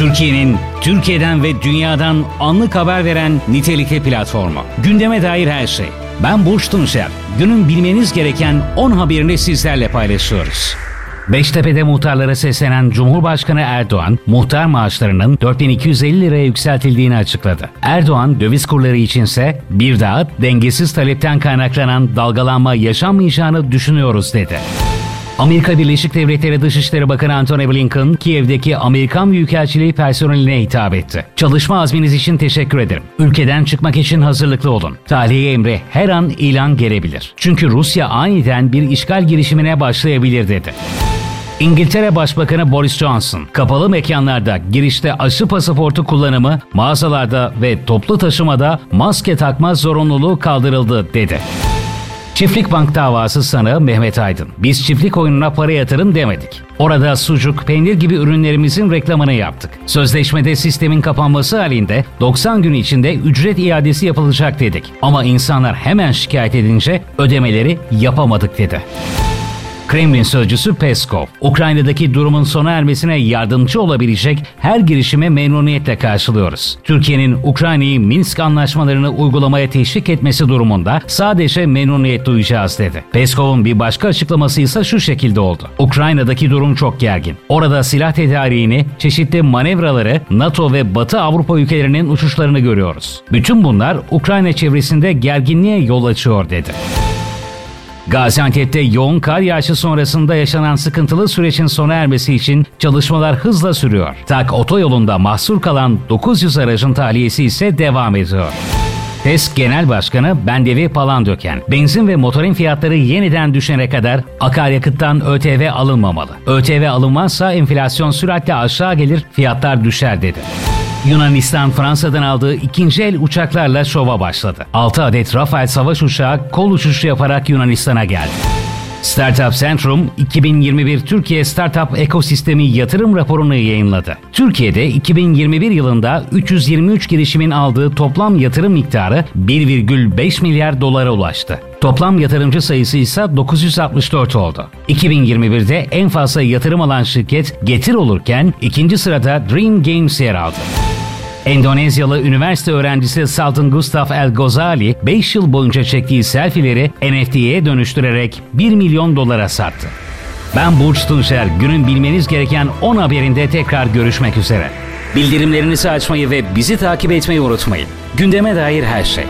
Türkiye'nin Türkiye'den ve dünyadan anlık haber veren nitelikli platformu. Gündeme dair her şey. Ben Burç Tunçer. Günün bilmeniz gereken 10 haberini sizlerle paylaşıyoruz. Beştepe'de muhtarlara seslenen Cumhurbaşkanı Erdoğan, muhtar maaşlarının 4250 liraya yükseltildiğini açıkladı. Erdoğan, döviz kurları içinse bir daha dengesiz talepten kaynaklanan dalgalanma yaşanmayacağını düşünüyoruz dedi. Amerika Birleşik Devletleri Dışişleri Bakanı Antony Blinken, Kiev'deki Amerikan Büyükelçiliği personeline hitap etti. Çalışma azminiz için teşekkür ederim. Ülkeden çıkmak için hazırlıklı olun. Tahliye emri her an ilan gelebilir. Çünkü Rusya aniden bir işgal girişimine başlayabilir dedi. İngiltere Başbakanı Boris Johnson, kapalı mekanlarda girişte aşı pasaportu kullanımı, mağazalarda ve toplu taşımada maske takma zorunluluğu kaldırıldı dedi. Çiftlik Bank davası sanığı Mehmet Aydın. Biz çiftlik oyununa para yatırın demedik. Orada sucuk, peynir gibi ürünlerimizin reklamını yaptık. Sözleşmede sistemin kapanması halinde 90 gün içinde ücret iadesi yapılacak dedik. Ama insanlar hemen şikayet edince ödemeleri yapamadık dedi. Kremlin sözcüsü Peskov, Ukrayna'daki durumun sona ermesine yardımcı olabilecek her girişime memnuniyetle karşılıyoruz. Türkiye'nin Ukrayna'yı Minsk anlaşmalarını uygulamaya teşvik etmesi durumunda sadece memnuniyet duyacağız dedi. Peskov'un bir başka açıklaması ise şu şekilde oldu. Ukrayna'daki durum çok gergin. Orada silah tedariğini, çeşitli manevraları, NATO ve Batı Avrupa ülkelerinin uçuşlarını görüyoruz. Bütün bunlar Ukrayna çevresinde gerginliğe yol açıyor dedi. Gaziantep'te yoğun kar yağışı sonrasında yaşanan sıkıntılı sürecin sona ermesi için çalışmalar hızla sürüyor. Tak otoyolunda mahsur kalan 900 aracın tahliyesi ise devam ediyor. TES Genel Başkanı Bendevi Palandöken, benzin ve motorin fiyatları yeniden düşene kadar akaryakıttan ÖTV alınmamalı. ÖTV alınmazsa enflasyon süratle aşağı gelir, fiyatlar düşer dedi. Yunanistan Fransa'dan aldığı ikinci el uçaklarla şova başladı. 6 adet Rafael savaş uçağı kol uçuşu yaparak Yunanistan'a geldi. Startup Centrum 2021 Türkiye Startup Ekosistemi Yatırım raporunu yayınladı. Türkiye'de 2021 yılında 323 girişimin aldığı toplam yatırım miktarı 1,5 milyar dolara ulaştı. Toplam yatırımcı sayısı ise 964 oldu. 2021'de en fazla yatırım alan şirket Getir olurken ikinci sırada Dream Games yer aldı. Endonezyalı üniversite öğrencisi Sultan Gustav El Gozali 5 yıl boyunca çektiği selfie'leri NFT'ye dönüştürerek 1 milyon dolara sattı. Ben Burç Tunçer. Günün bilmeniz gereken 10 haberinde tekrar görüşmek üzere. Bildirimlerinizi açmayı ve bizi takip etmeyi unutmayın. Gündeme dair her şey.